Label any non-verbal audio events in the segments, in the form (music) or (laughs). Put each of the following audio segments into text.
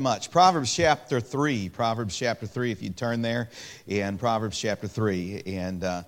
much. Proverbs chapter 3. Proverbs chapter 3, if you turn there, and Proverbs chapter 3. And uh,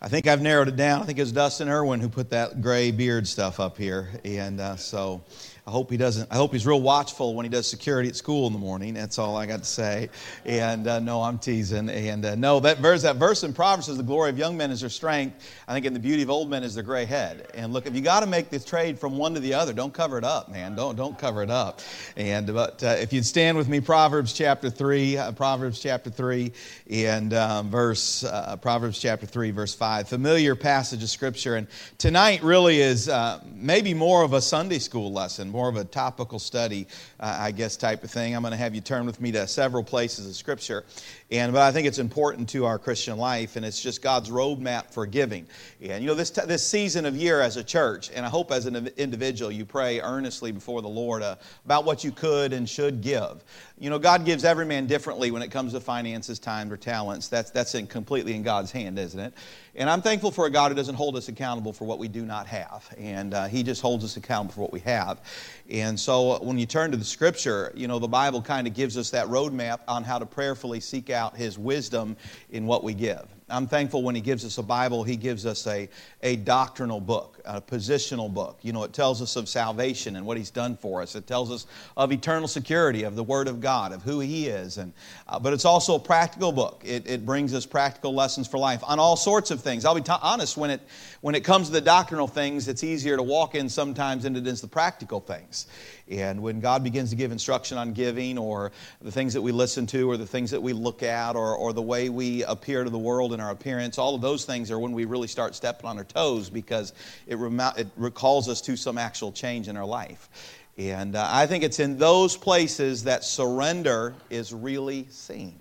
I think I've narrowed it down. I think it was Dustin Irwin who put that gray beard stuff up here. And uh, so I hope he doesn't. I hope he's real watchful when he does security at school in the morning. That's all I got to say. And uh, no, I'm teasing. And uh, no, that verse, that verse in Proverbs says the glory of young men is their strength. I think in the beauty of old men is their gray head. And look, if you got to make this trade from one to the other, don't cover it up, man. Don't don't cover it up. And but uh, if you'd stand with me, Proverbs chapter three, uh, Proverbs chapter three, and um, verse uh, Proverbs chapter three, verse five, familiar passage of scripture. And tonight really is uh, maybe more of a Sunday school lesson more of a topical study, uh, I guess, type of thing. I'm going to have you turn with me to several places of Scripture. And, but I think it's important to our Christian life, and it's just God's roadmap for giving. And, you know, this, t- this season of year as a church, and I hope as an individual you pray earnestly before the Lord uh, about what you could and should give. You know, God gives every man differently when it comes to finances, time, or talents. That's, that's in, completely in God's hand, isn't it? And I'm thankful for a God who doesn't hold us accountable for what we do not have. And uh, He just holds us accountable for what we have. And so when you turn to the scripture, you know, the Bible kind of gives us that roadmap on how to prayerfully seek out His wisdom in what we give. I'm thankful when He gives us a Bible, He gives us a, a doctrinal book, a positional book. You know, it tells us of salvation and what He's done for us. It tells us of eternal security, of the Word of God, of who He is. And, uh, but it's also a practical book. It, it brings us practical lessons for life on all sorts of things. I'll be t- honest, when it, when it comes to the doctrinal things, it's easier to walk in sometimes than it is the practical things. And when God begins to give instruction on giving, or the things that we listen to, or the things that we look at, or, or the way we appear to the world in our appearance, all of those things are when we really start stepping on our toes because it, rem- it recalls us to some actual change in our life. And uh, I think it's in those places that surrender is really seen.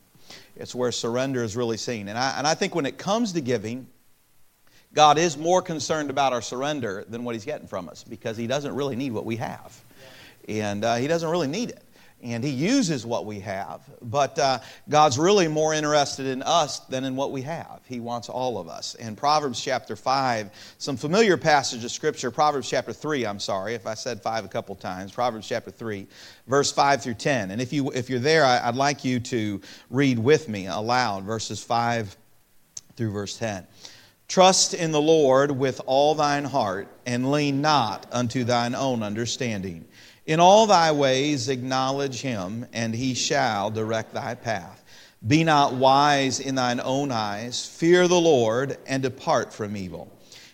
It's where surrender is really seen. And I, and I think when it comes to giving, God is more concerned about our surrender than what He's getting from us because He doesn't really need what we have. And uh, He doesn't really need it. And He uses what we have. But uh, God's really more interested in us than in what we have. He wants all of us. And Proverbs chapter 5, some familiar passage of Scripture, Proverbs chapter 3, I'm sorry if I said 5 a couple times. Proverbs chapter 3, verse 5 through 10. And if, you, if you're there, I, I'd like you to read with me aloud verses 5 through verse 10. Trust in the Lord with all thine heart, and lean not unto thine own understanding. In all thy ways acknowledge him, and he shall direct thy path. Be not wise in thine own eyes. Fear the Lord, and depart from evil.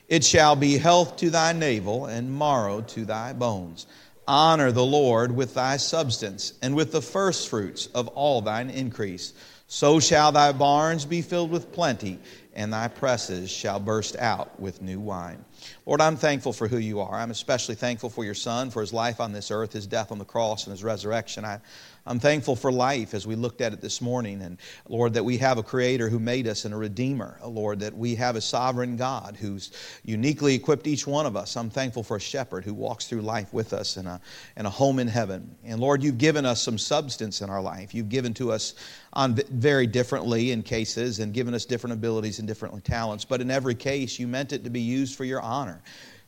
It shall be health to thy navel, and marrow to thy bones. Honor the Lord with thy substance, and with the firstfruits of all thine increase. So shall thy barns be filled with plenty, and thy presses shall burst out with new wine. Lord, I'm thankful for who you are. I'm especially thankful for your Son, for his life on this earth, his death on the cross, and his resurrection. I, I'm thankful for life as we looked at it this morning. And Lord, that we have a Creator who made us and a Redeemer. Lord, that we have a sovereign God who's uniquely equipped each one of us. I'm thankful for a shepherd who walks through life with us in a, in a home in heaven. And Lord, you've given us some substance in our life. You've given to us on very differently in cases and given us different abilities and different talents. But in every case, you meant it to be used for your honor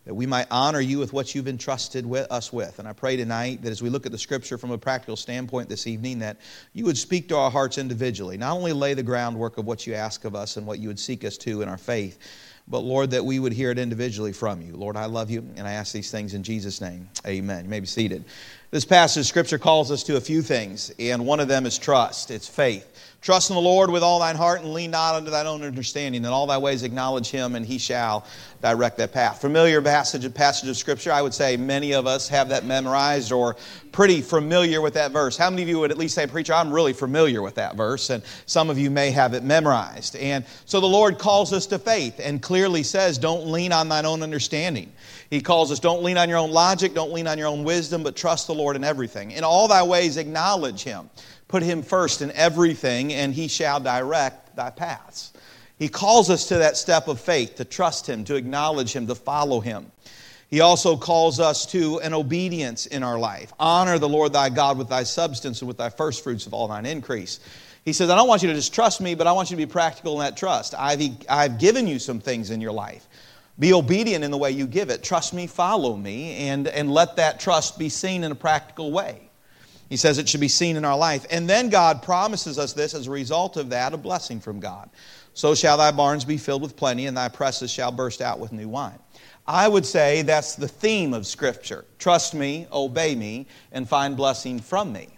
that we might honor you with what you've entrusted with us with. And I pray tonight that as we look at the scripture from a practical standpoint this evening, that you would speak to our hearts individually, not only lay the groundwork of what you ask of us and what you would seek us to in our faith, but Lord, that we would hear it individually from you. Lord, I love you, and I ask these things in Jesus' name. Amen. You may be seated. This passage of scripture calls us to a few things, and one of them is trust, it's faith. Trust in the Lord with all thine heart and lean not unto thine own understanding. In all thy ways acknowledge him, and he shall direct that path. Familiar passage, passage of Scripture. I would say many of us have that memorized or pretty familiar with that verse. How many of you would at least say, Preacher, I'm really familiar with that verse? And some of you may have it memorized. And so the Lord calls us to faith and clearly says, Don't lean on thine own understanding. He calls us, Don't lean on your own logic, don't lean on your own wisdom, but trust the Lord in everything. In all thy ways acknowledge him. Put him first in everything, and he shall direct thy paths. He calls us to that step of faith, to trust him, to acknowledge him, to follow him. He also calls us to an obedience in our life. Honor the Lord thy God with thy substance and with thy first fruits of all thine increase. He says, I don't want you to just trust me, but I want you to be practical in that trust. I've, I've given you some things in your life. Be obedient in the way you give it. Trust me, follow me, and, and let that trust be seen in a practical way. He says it should be seen in our life. And then God promises us this as a result of that, a blessing from God. So shall thy barns be filled with plenty, and thy presses shall burst out with new wine. I would say that's the theme of Scripture. Trust me, obey me, and find blessing from me.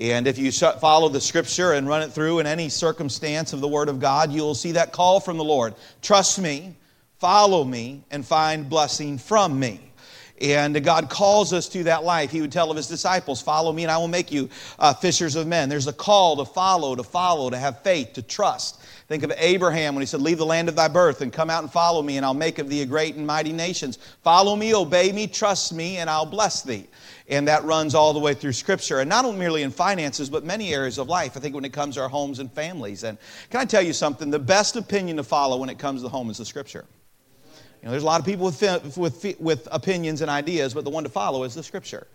And if you follow the Scripture and run it through in any circumstance of the Word of God, you will see that call from the Lord. Trust me, follow me, and find blessing from me. And God calls us to that life. He would tell of his disciples, Follow me, and I will make you uh, fishers of men. There's a call to follow, to follow, to have faith, to trust. Think of Abraham when he said, Leave the land of thy birth and come out and follow me, and I'll make of thee a great and mighty nations. Follow me, obey me, trust me, and I'll bless thee. And that runs all the way through Scripture. And not only merely in finances, but many areas of life. I think when it comes to our homes and families. And can I tell you something? The best opinion to follow when it comes to the home is the Scripture. You know, there's a lot of people with, with, with opinions and ideas, but the one to follow is the Scripture.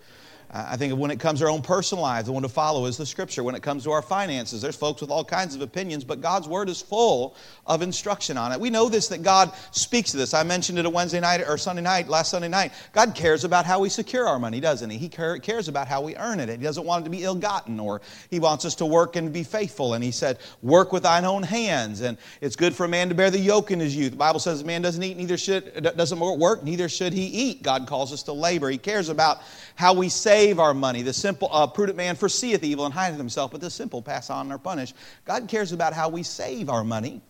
I think when it comes to our own personal lives, the one to follow is the scripture. When it comes to our finances, there's folks with all kinds of opinions, but God's word is full of instruction on it. We know this that God speaks to this. I mentioned it a Wednesday night or Sunday night, last Sunday night. God cares about how we secure our money, doesn't He? He cares about how we earn it. He doesn't want it to be ill gotten, or He wants us to work and be faithful. And He said, Work with thine own hands. And it's good for a man to bear the yoke in his youth. The Bible says, a Man doesn't eat, neither should, doesn't work, neither should he eat. God calls us to labor. He cares about how we save our money. The simple, uh, prudent man foreseeth evil and hideth himself, but the simple pass on and are punished. God cares about how we save our money.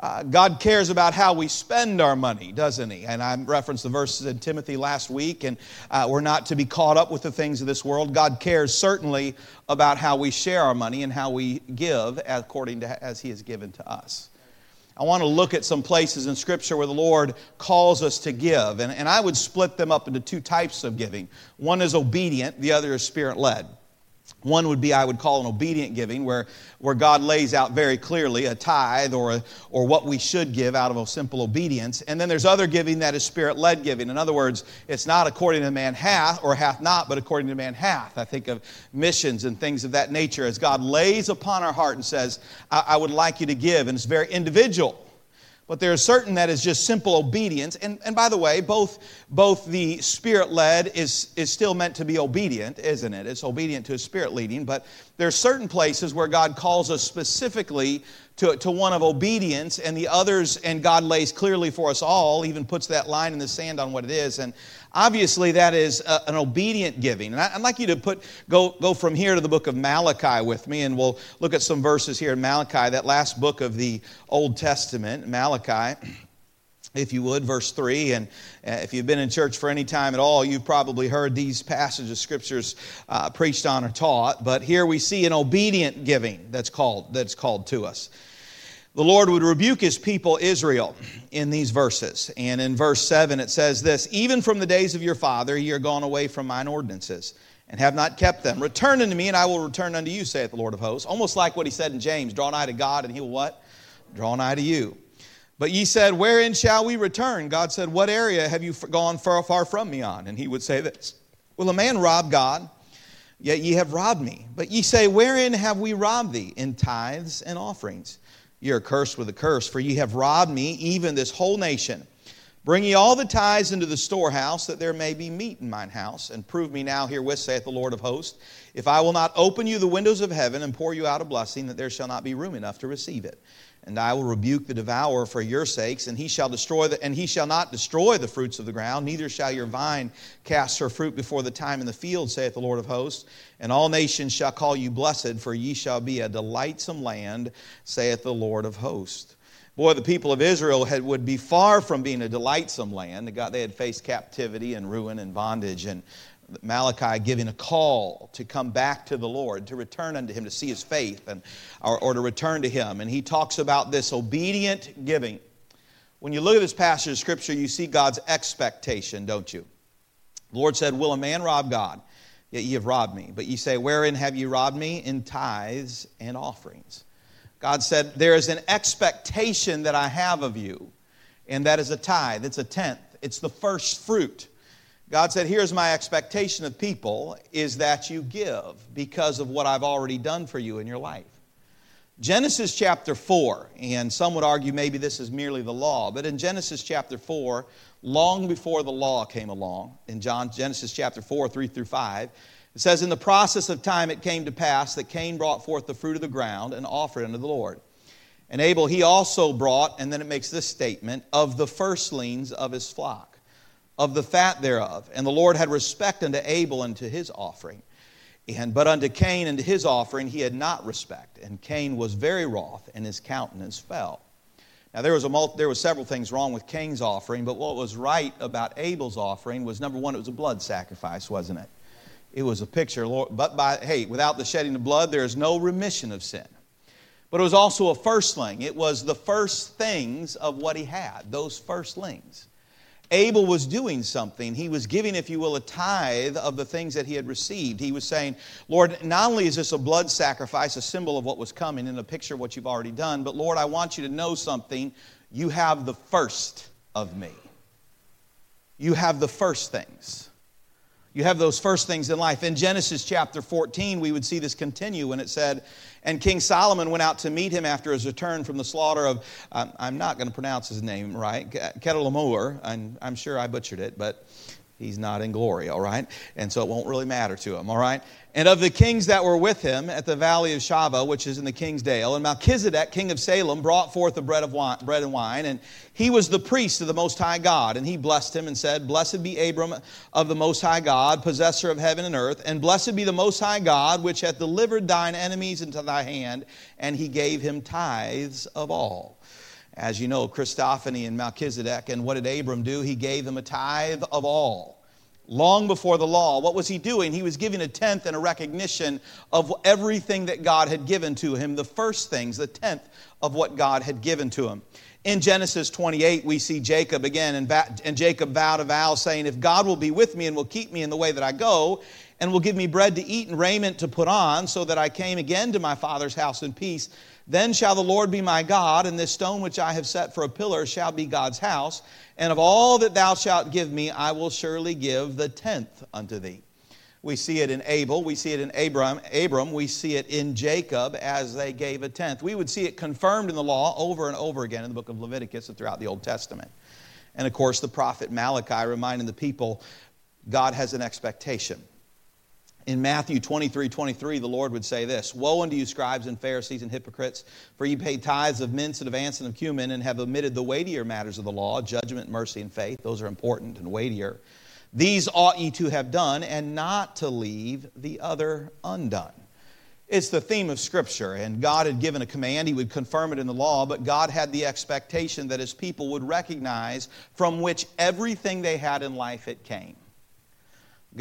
Uh, God cares about how we spend our money, doesn't He? And I referenced the verses in Timothy last week, and uh, we're not to be caught up with the things of this world. God cares certainly about how we share our money and how we give according to as He has given to us. I want to look at some places in Scripture where the Lord calls us to give. And, and I would split them up into two types of giving one is obedient, the other is spirit led. One would be, I would call an obedient giving, where, where God lays out very clearly a tithe or, a, or what we should give out of a simple obedience. And then there's other giving that is spirit led giving. In other words, it's not according to man hath or hath not, but according to man hath. I think of missions and things of that nature as God lays upon our heart and says, I, I would like you to give. And it's very individual. But there is certain that is just simple obedience. And, and by the way, both, both the spirit led is, is still meant to be obedient, isn't it? It's obedient to a spirit leading. But there are certain places where God calls us specifically to, to one of obedience, and the others, and God lays clearly for us all, even puts that line in the sand on what it is. And obviously, that is a, an obedient giving. And I, would like you to put go, go from here to the book of Malachi with me, and we'll look at some verses here in Malachi, that last book of the Old Testament, Malachi (clears throat) if you would, verse 3. And uh, if you've been in church for any time at all, you've probably heard these passages of scriptures uh, preached on or taught. But here we see an obedient giving that's called, that's called to us. The Lord would rebuke his people Israel in these verses. And in verse 7, it says this Even from the days of your father, ye are gone away from mine ordinances and have not kept them. Return unto me, and I will return unto you, saith the Lord of hosts. Almost like what he said in James draw nigh to God, and he will what? Draw nigh to you. But ye said, Wherein shall we return? God said, What area have you gone far, far from me on? And he would say this Will a man rob God? Yet ye have robbed me. But ye say, Wherein have we robbed thee? In tithes and offerings. Ye are cursed with a curse, for ye have robbed me, even this whole nation. Bring ye all the tithes into the storehouse, that there may be meat in mine house. And prove me now herewith, saith the Lord of hosts, if I will not open you the windows of heaven and pour you out a blessing, that there shall not be room enough to receive it. And I will rebuke the devourer for your sakes, and he shall destroy the, and he shall not destroy the fruits of the ground, neither shall your vine cast her fruit before the time in the field, saith the Lord of hosts. And all nations shall call you blessed, for ye shall be a delightsome land, saith the Lord of hosts. Boy, the people of Israel had, would be far from being a delightsome land. They had faced captivity and ruin and bondage, and Malachi giving a call to come back to the Lord, to return unto Him, to see His faith, and, or, or to return to Him. And he talks about this obedient giving. When you look at this passage of Scripture, you see God's expectation, don't you? The Lord said, Will a man rob God? Yet ye have robbed me. But ye say, Wherein have ye robbed me? In tithes and offerings. God said, There is an expectation that I have of you, and that is a tithe. It's a tenth, it's the first fruit. God said, Here's my expectation of people is that you give because of what I've already done for you in your life. Genesis chapter 4, and some would argue maybe this is merely the law, but in Genesis chapter 4, long before the law came along, in John, Genesis chapter 4, 3 through 5, It says, In the process of time it came to pass that Cain brought forth the fruit of the ground and offered unto the Lord. And Abel he also brought, and then it makes this statement, of the firstlings of his flock, of the fat thereof. And the Lord had respect unto Abel and to his offering. And but unto Cain and to his offering he had not respect. And Cain was very wroth, and his countenance fell. Now there was a multi, there was several things wrong with Cain's offering, but what was right about Abel's offering was number one, it was a blood sacrifice, wasn't it? It was a picture, Lord, but by hey, without the shedding of blood, there is no remission of sin. But it was also a firstling. It was the first things of what he had, those firstlings. Abel was doing something. He was giving, if you will, a tithe of the things that he had received. He was saying, Lord, not only is this a blood sacrifice, a symbol of what was coming and a picture of what you've already done, but Lord, I want you to know something. You have the first of me. You have the first things. You have those first things in life. In Genesis chapter 14, we would see this continue when it said, and King Solomon went out to meet him after his return from the slaughter of, um, I'm not going to pronounce his name right, Chedorlaomer. I'm, I'm sure I butchered it, but he's not in glory, all right? And so it won't really matter to him, all right? And of the kings that were with him at the valley of Shaveh, which is in the king's dale, and Melchizedek, king of Salem, brought forth the bread, of wine, bread and wine, and he was the priest of the Most High God. And he blessed him and said, Blessed be Abram of the Most High God, possessor of heaven and earth, and blessed be the Most High God, which hath delivered thine enemies into thy hand. And he gave him tithes of all. As you know, Christophany and Melchizedek, and what did Abram do? He gave them a tithe of all long before the law. What was he doing? He was giving a tenth and a recognition of everything that God had given to him, the first things, the tenth of what God had given to him. In Genesis 28, we see Jacob again, and, and Jacob vowed a vow saying, If God will be with me and will keep me in the way that I go, and will give me bread to eat and raiment to put on, so that I came again to my father's house in peace, then shall the Lord be my God, and this stone which I have set for a pillar shall be God's house. And of all that thou shalt give me, I will surely give the tenth unto thee. We see it in Abel, we see it in Abram, Abram, we see it in Jacob as they gave a tenth. We would see it confirmed in the law over and over again in the book of Leviticus and throughout the Old Testament. And of course, the prophet Malachi reminding the people God has an expectation in Matthew 23 23, the Lord would say this Woe unto you, scribes and Pharisees and hypocrites, for ye pay tithes of mints and of anise and of cumin, and have omitted the weightier matters of the law judgment, mercy, and faith. Those are important and weightier. These ought ye to have done, and not to leave the other undone. It's the theme of Scripture, and God had given a command. He would confirm it in the law, but God had the expectation that his people would recognize from which everything they had in life it came.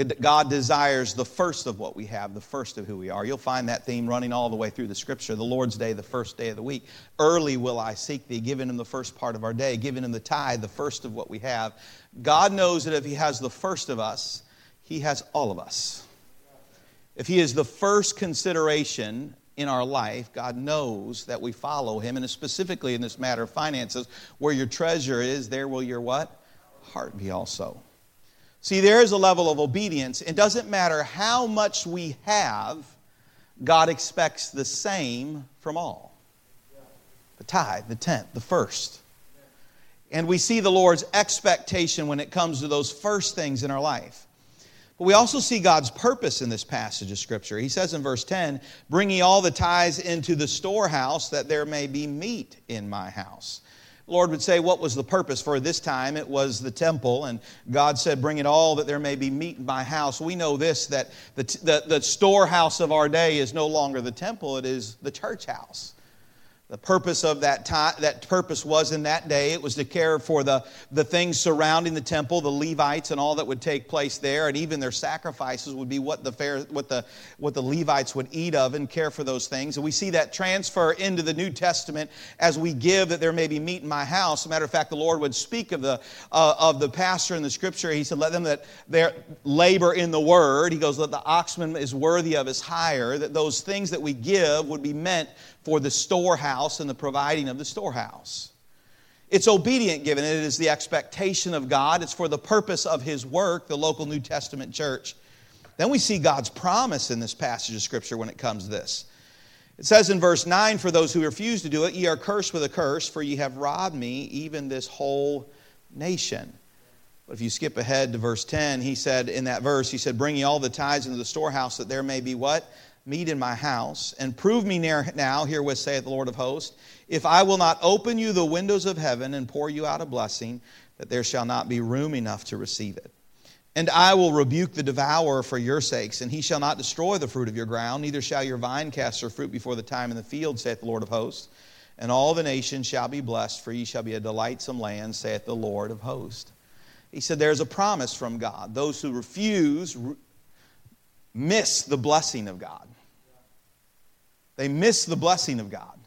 God desires the first of what we have, the first of who we are. You'll find that theme running all the way through the scripture. The Lord's day, the first day of the week. Early will I seek thee, giving him the first part of our day, giving him the tithe, the first of what we have. God knows that if he has the first of us, he has all of us. If he is the first consideration in our life, God knows that we follow him. And specifically in this matter of finances, where your treasure is, there will your what? Heart be also. See, there is a level of obedience. It doesn't matter how much we have, God expects the same from all the tithe, the tenth, the first. And we see the Lord's expectation when it comes to those first things in our life. But we also see God's purpose in this passage of Scripture. He says in verse 10, Bring ye all the tithes into the storehouse, that there may be meat in my house. Lord would say, What was the purpose for this time? It was the temple. And God said, Bring it all that there may be meat in my house. We know this that the, the, the storehouse of our day is no longer the temple, it is the church house. The purpose of that time, that purpose was in that day, it was to care for the, the things surrounding the temple, the Levites and all that would take place there, and even their sacrifices would be what the, fair, what the, what the Levites would eat of and care for those things. And we see that transfer into the New Testament as we give that there may be meat in my house. As a matter of fact, the Lord would speak of the, uh, of the pastor in the scripture. He said, let them that their labor in the word. He goes, let the oxman is worthy of his hire, that those things that we give would be meant for the storehouse and the providing of the storehouse. It's obedient given. It is the expectation of God. It's for the purpose of His work, the local New Testament church. Then we see God's promise in this passage of Scripture when it comes to this. It says in verse 9, For those who refuse to do it, ye are cursed with a curse, for ye have robbed me, even this whole nation. But if you skip ahead to verse 10, he said, in that verse, he said, Bring ye all the tithes into the storehouse, that there may be what? Meat in my house. And prove me near now, herewith saith the Lord of hosts, if I will not open you the windows of heaven and pour you out a blessing, that there shall not be room enough to receive it. And I will rebuke the devourer for your sakes, and he shall not destroy the fruit of your ground, neither shall your vine cast her fruit before the time in the field, saith the Lord of hosts. And all the nations shall be blessed, for ye shall be a delightsome land, saith the Lord of hosts. He said, There's a promise from God. Those who refuse miss the blessing of God. They miss the blessing of God.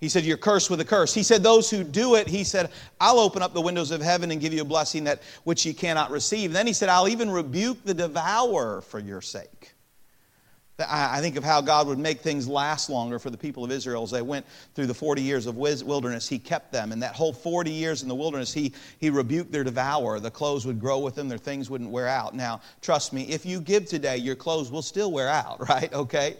He said, You're cursed with a curse. He said, Those who do it, he said, I'll open up the windows of heaven and give you a blessing that which you cannot receive. Then he said, I'll even rebuke the devourer for your sake. I think of how God would make things last longer for the people of Israel as they went through the 40 years of wilderness. He kept them. And that whole 40 years in the wilderness, he, he rebuked their devourer. The clothes would grow with them, their things wouldn't wear out. Now, trust me, if you give today, your clothes will still wear out, (laughs) right? Okay?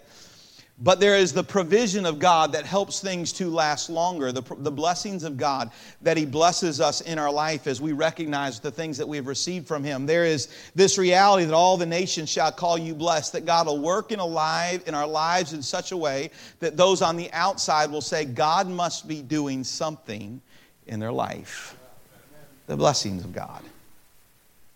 But there is the provision of God that helps things to last longer, the, the blessings of God that He blesses us in our life as we recognize the things that we've received from Him. There is this reality that all the nations shall call you blessed, that God will work in, alive, in our lives in such a way that those on the outside will say, God must be doing something in their life. The blessings of God.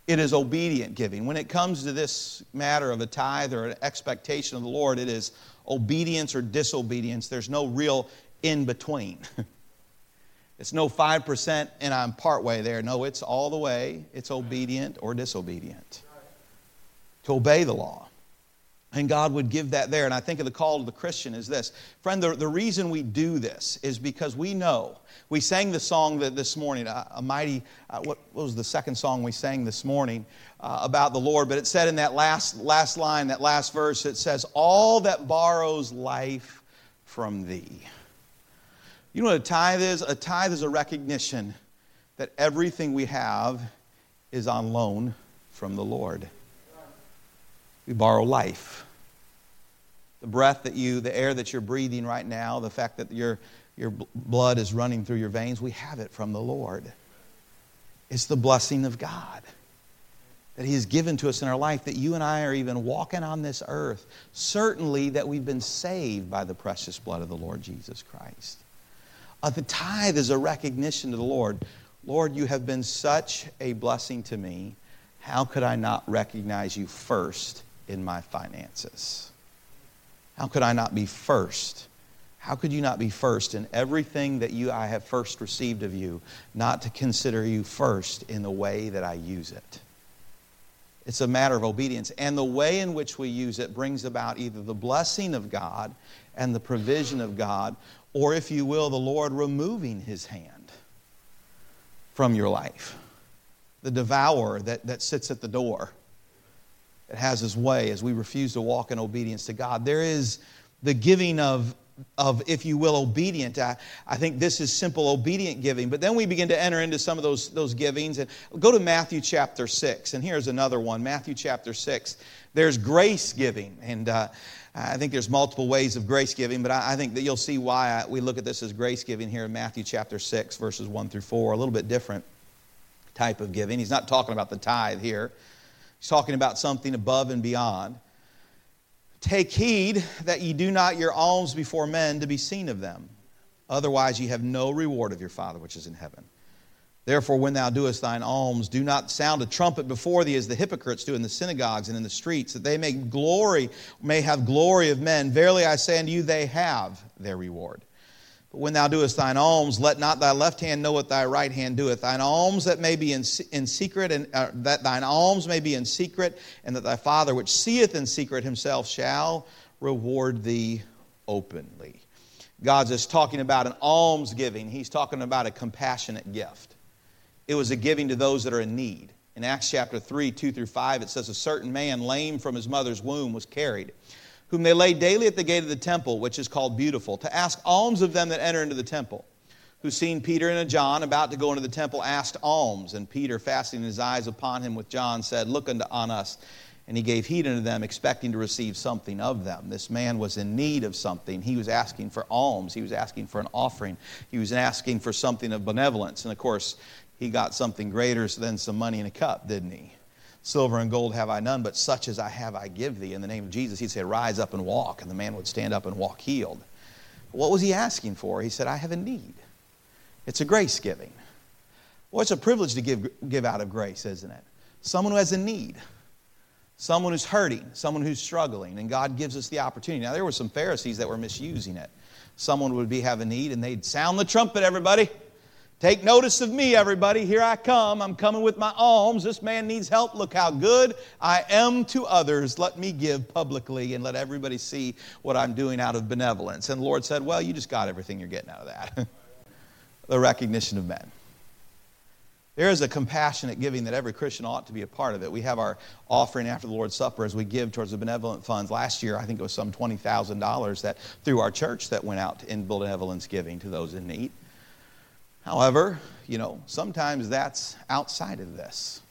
It is obedient giving. When it comes to this matter of a tithe or an expectation of the Lord, it is obedience or disobedience. There's no real in between. (laughs) it's no 5% and I'm partway there. No, it's all the way. It's obedient or disobedient. To obey the law. And God would give that there. And I think of the call to the Christian is this. Friend, the, the reason we do this is because we know. We sang the song that this morning, a, a mighty, uh, what, what, was the second song we sang this morning uh, about the Lord? But it said in that last, last line, that last verse, it says, All that borrows life from thee. You know what a tithe is? A tithe is a recognition that everything we have is on loan from the Lord. We borrow life. The breath that you, the air that you're breathing right now, the fact that your, your blood is running through your veins, we have it from the Lord. It's the blessing of God that He has given to us in our life, that you and I are even walking on this earth. Certainly, that we've been saved by the precious blood of the Lord Jesus Christ. Uh, the tithe is a recognition to the Lord Lord, you have been such a blessing to me. How could I not recognize you first in my finances? How could I not be first? How could you not be first in everything that you I have first received of you, not to consider you first in the way that I use it? It's a matter of obedience. And the way in which we use it brings about either the blessing of God and the provision of God, or if you will, the Lord removing his hand from your life. The devourer that, that sits at the door it has his way as we refuse to walk in obedience to God. There is the giving of, of if you will, obedient. I, I think this is simple obedient giving. But then we begin to enter into some of those, those givings. And go to Matthew chapter 6. And here's another one Matthew chapter 6. There's grace giving. And uh, I think there's multiple ways of grace giving, but I, I think that you'll see why I, we look at this as grace giving here in Matthew chapter 6, verses 1 through 4. A little bit different type of giving. He's not talking about the tithe here. He's talking about something above and beyond. Take heed that ye do not your alms before men to be seen of them. Otherwise, ye have no reward of your Father which is in heaven. Therefore, when thou doest thine alms, do not sound a trumpet before thee as the hypocrites do in the synagogues and in the streets, that they may glory, may have glory of men. Verily I say unto you, they have their reward. When thou doest thine alms, let not thy left hand know what thy right hand doeth. Thine alms that may be in, in secret, and uh, that thine alms may be in secret, and that thy Father which seeth in secret himself shall reward thee openly. God's just talking about an alms giving. He's talking about a compassionate gift. It was a giving to those that are in need. In Acts chapter 3, 2 through 5, it says, A certain man, lame from his mother's womb, was carried whom they lay daily at the gate of the temple, which is called Beautiful, to ask alms of them that enter into the temple. Who, seeing Peter and John about to go into the temple, asked alms. And Peter, fastening his eyes upon him with John, said, Look unto on us. and he gave heed unto them, expecting to receive something of them. This man was in need of something. He was asking for alms, he was asking for an offering, he was asking for something of benevolence. And of course, he got something greater than some money in a cup, didn't he? Silver and gold have I none, but such as I have I give thee. In the name of Jesus, he'd say, Rise up and walk. And the man would stand up and walk healed. What was he asking for? He said, I have a need. It's a grace giving. Well, it's a privilege to give, give out of grace, isn't it? Someone who has a need someone who's hurting, someone who's struggling, and God gives us the opportunity. Now, there were some Pharisees that were misusing it. Someone would be have a need, and they'd sound the trumpet, everybody. Take notice of me, everybody. Here I come. I'm coming with my alms. This man needs help. Look how good I am to others. Let me give publicly and let everybody see what I'm doing out of benevolence. And the Lord said, Well, you just got everything you're getting out of that (laughs) the recognition of men. There is a compassionate giving that every Christian ought to be a part of it. We have our offering after the Lord's Supper as we give towards the benevolent funds. Last year, I think it was some $20,000 that through our church that went out in benevolence giving to those in need. However, you know, sometimes that's outside of this.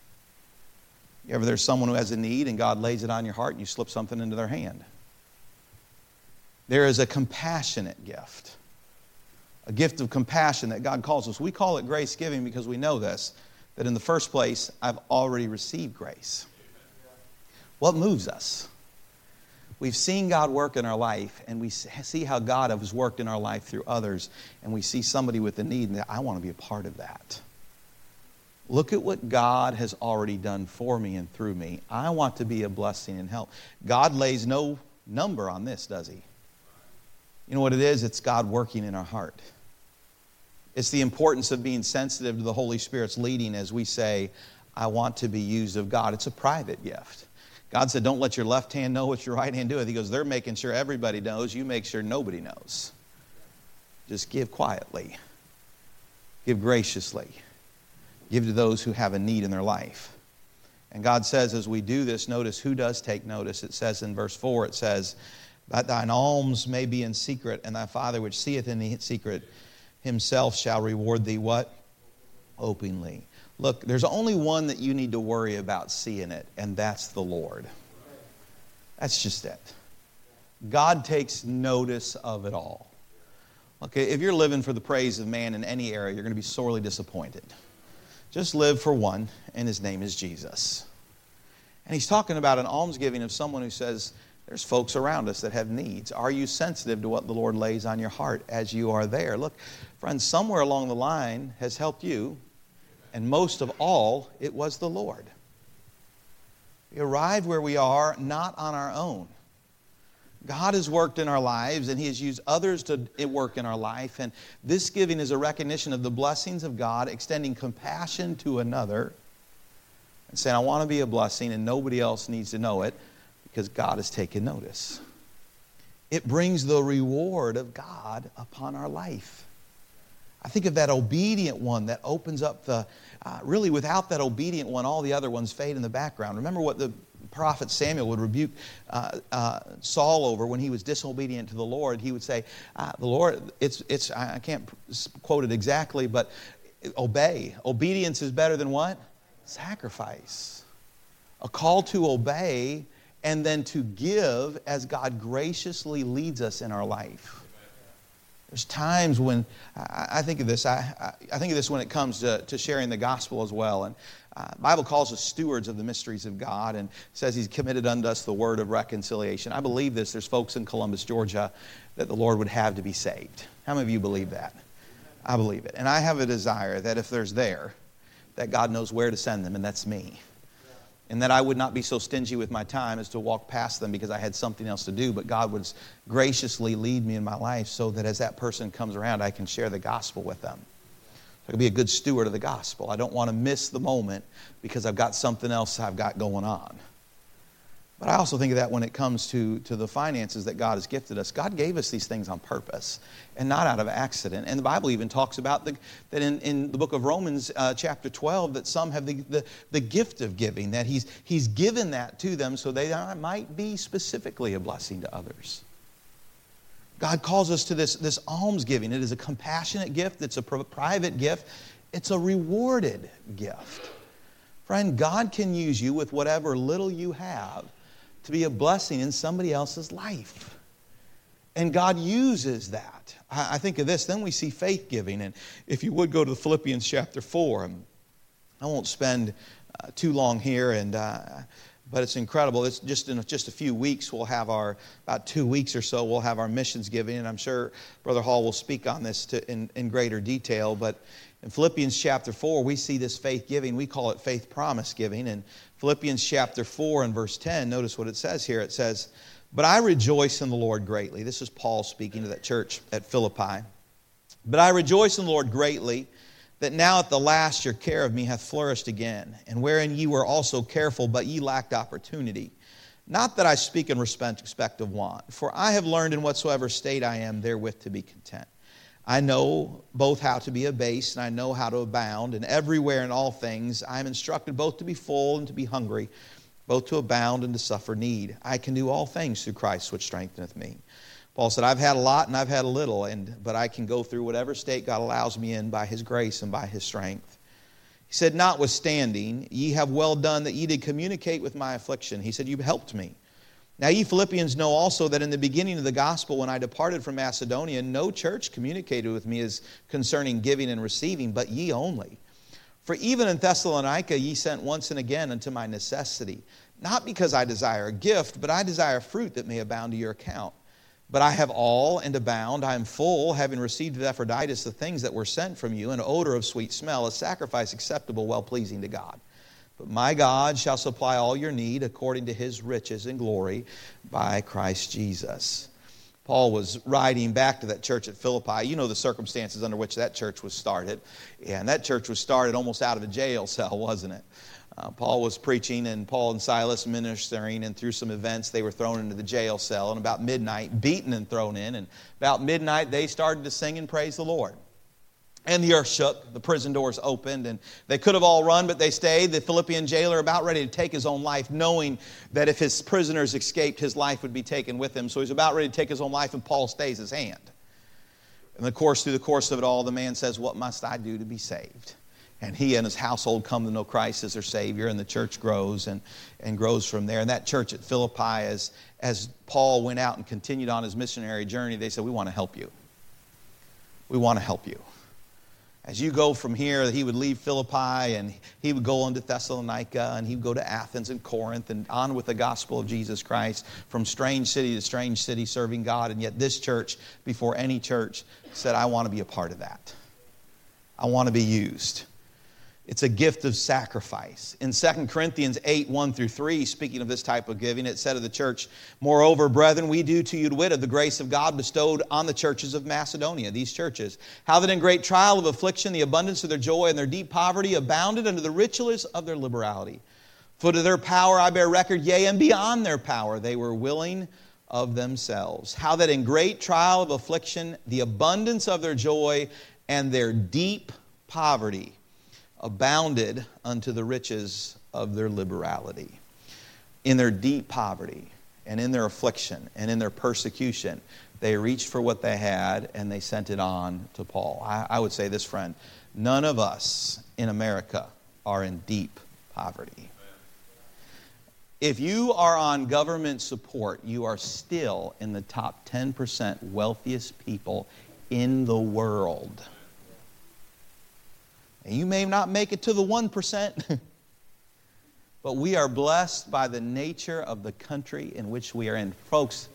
Ever there's someone who has a need and God lays it on your heart and you slip something into their hand. There is a compassionate gift a gift of compassion that God calls us. We call it grace giving because we know this that in the first place, I've already received grace. What moves us? We've seen God work in our life, and we see how God has worked in our life through others, and we see somebody with a need, and I want to be a part of that. Look at what God has already done for me and through me. I want to be a blessing and help. God lays no number on this, does He? You know what it is? It's God working in our heart. It's the importance of being sensitive to the Holy Spirit's leading as we say, I want to be used of God. It's a private gift. God said, Don't let your left hand know what your right hand doeth. He goes, They're making sure everybody knows. You make sure nobody knows. Just give quietly, give graciously, give to those who have a need in their life. And God says, as we do this, notice who does take notice. It says in verse 4, it says, That thine alms may be in secret, and thy Father which seeth in the secret himself shall reward thee what? Openly. Look, there's only one that you need to worry about seeing it, and that's the Lord. That's just it. God takes notice of it all. Okay, if you're living for the praise of man in any area, you're going to be sorely disappointed. Just live for one, and his name is Jesus. And he's talking about an almsgiving of someone who says, there's folks around us that have needs. Are you sensitive to what the Lord lays on your heart as you are there? Look, friends, somewhere along the line has helped you, and most of all, it was the Lord. We arrived where we are not on our own. God has worked in our lives and He has used others to work in our life. And this giving is a recognition of the blessings of God, extending compassion to another and saying, I want to be a blessing and nobody else needs to know it because God has taken notice. It brings the reward of God upon our life. I think of that obedient one that opens up the, uh, really, without that obedient one, all the other ones fade in the background. Remember what the prophet Samuel would rebuke uh, uh, Saul over when he was disobedient to the Lord. He would say, uh, The Lord, it's, it's, I can't quote it exactly, but obey. Obedience is better than what? Sacrifice. A call to obey and then to give as God graciously leads us in our life. There's times when I, I think of this. I, I, think of this when it comes to, to sharing the gospel as well. And uh, Bible calls us stewards of the mysteries of God and says He's committed unto us the word of reconciliation. I believe this. There's folks in Columbus, Georgia, that the Lord would have to be saved. How many of you believe that? I believe it, and I have a desire that if there's there, that God knows where to send them, and that's me and that I would not be so stingy with my time as to walk past them because I had something else to do, but God would graciously lead me in my life so that as that person comes around, I can share the gospel with them. I can be a good steward of the gospel. I don't want to miss the moment because I've got something else I've got going on. But I also think of that when it comes to, to the finances that God has gifted us. God gave us these things on purpose and not out of accident. And the Bible even talks about the, that in, in the book of Romans, uh, chapter 12, that some have the, the, the, gift of giving, that he's, he's given that to them so they might be specifically a blessing to others. God calls us to this, this almsgiving. It is a compassionate gift, it's a private gift, it's a rewarded gift. Friend, God can use you with whatever little you have to be a blessing in somebody else's life. And God uses that. I think of this, then we see faith giving. And if you would go to Philippians chapter 4, I won't spend uh, too long here, and, uh, but it's incredible. It's just in just a few weeks, we'll have our, about two weeks or so, we'll have our missions giving. And I'm sure Brother Hall will speak on this to, in, in greater detail. But in Philippians chapter 4, we see this faith giving. We call it faith promise giving. In Philippians chapter 4 and verse 10, notice what it says here. It says, But I rejoice in the Lord greatly. This is Paul speaking to that church at Philippi. But I rejoice in the Lord greatly that now at the last your care of me hath flourished again, and wherein ye were also careful, but ye lacked opportunity. Not that I speak in respect of want, for I have learned in whatsoever state I am therewith to be content. I know both how to be abased and I know how to abound, and everywhere in all things I am instructed both to be full and to be hungry, both to abound and to suffer need. I can do all things through Christ which strengtheneth me. Paul said, I've had a lot and I've had a little, and, but I can go through whatever state God allows me in by his grace and by his strength. He said, Notwithstanding, ye have well done that ye did communicate with my affliction. He said, You've helped me. Now, ye Philippians know also that in the beginning of the gospel, when I departed from Macedonia, no church communicated with me as concerning giving and receiving, but ye only. For even in Thessalonica ye sent once and again unto my necessity, not because I desire a gift, but I desire fruit that may abound to your account. But I have all and abound. I am full, having received of Epaphroditus the things that were sent from you, an odor of sweet smell, a sacrifice acceptable, well pleasing to God. But my God shall supply all your need according to his riches and glory by Christ Jesus. Paul was writing back to that church at Philippi. You know the circumstances under which that church was started. And that church was started almost out of a jail cell, (laughs) wasn't it? Uh, Paul was preaching, and Paul and Silas ministering, and through some events, they were thrown into the jail cell. And about midnight, beaten and thrown in. And about midnight, they started to sing and praise the Lord. And the earth shook, the prison doors opened, and they could have all run, but they stayed. The Philippian jailer about ready to take his own life, knowing that if his prisoners escaped, his life would be taken with him. So he's about ready to take his own life, and Paul stays his hand. And of course, through the course of it all, the man says, What must I do to be saved? And he and his household come to know Christ as their Savior, and the church grows and, and grows from there. And that church at Philippi, as, as Paul went out and continued on his missionary journey, they said, We want to help you. We want to help you as you go from here, he would leave Philippi and he would go on to Thessalonica and he would go to Athens and Corinth and on with the gospel of Jesus Christ from strange city to strange city serving God. And yet, this church, before any church, said, I want to be a part of that. I want to be used. It's a gift of sacrifice. In 2 Corinthians 8, 1 through 3, speaking of this type of giving, it said of the church, Moreover, brethren, we do to you to wit of the grace of God bestowed on the churches of Macedonia, these churches, how that in great trial of affliction, the abundance of their joy and their deep poverty abounded unto the riches of their liberality. For to their power I bear record, yea, and beyond their power, they were willing of themselves. How that in great trial of affliction, the abundance of their joy and their deep poverty abounded unto the riches of their liberality. In their deep poverty and in their affliction and in their persecution, they reached for what they had and they sent it on to Paul. I, I would say this, friend none of us in America are in deep poverty. If you are on government support, you are still in the top 10% wealthiest people in the world. And you may not make it to the 1%, (laughs) but we are blessed by the nature of the country in which we are in. Folks,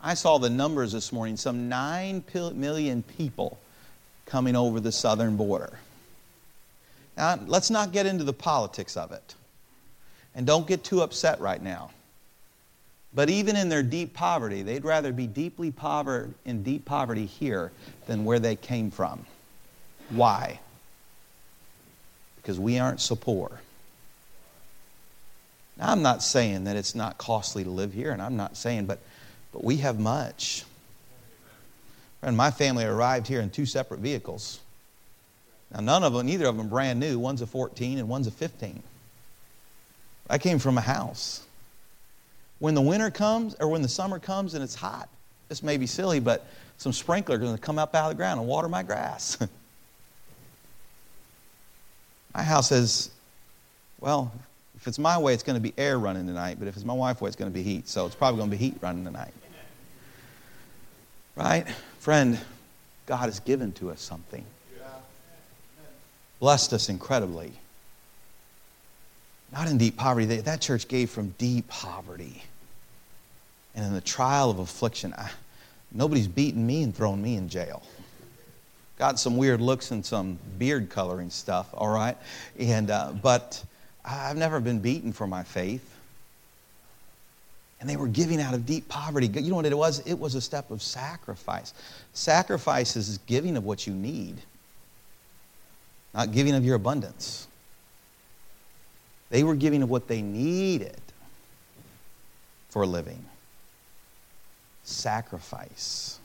I saw the numbers this morning some 9 million people coming over the southern border. Now, let's not get into the politics of it. And don't get too upset right now. But even in their deep poverty, they'd rather be deeply pover- in deep poverty here than where they came from. Why? Because we aren't so poor. Now, I'm not saying that it's not costly to live here, and I'm not saying, but, but we have much. And my family arrived here in two separate vehicles. Now, none of them, neither of them brand new. One's a 14 and one's a 15. I came from a house. When the winter comes, or when the summer comes and it's hot, this may be silly, but some sprinkler going to come up out of the ground and water my grass. (laughs) My house has Well, if it's my way, it's going to be air running tonight, but if it's my wife's way, it's going to be heat. So it's probably going to be heat running tonight. Right? Friend, God has given to us something, blessed us incredibly. Not in deep poverty. That church gave from deep poverty. And in the trial of affliction, I, nobody's beaten me and thrown me in jail. Got some weird looks and some beard coloring stuff, all right? And, uh, but I've never been beaten for my faith. And they were giving out of deep poverty. You know what it was? It was a step of sacrifice. Sacrifice is giving of what you need, not giving of your abundance. They were giving of what they needed for a living. Sacrifice.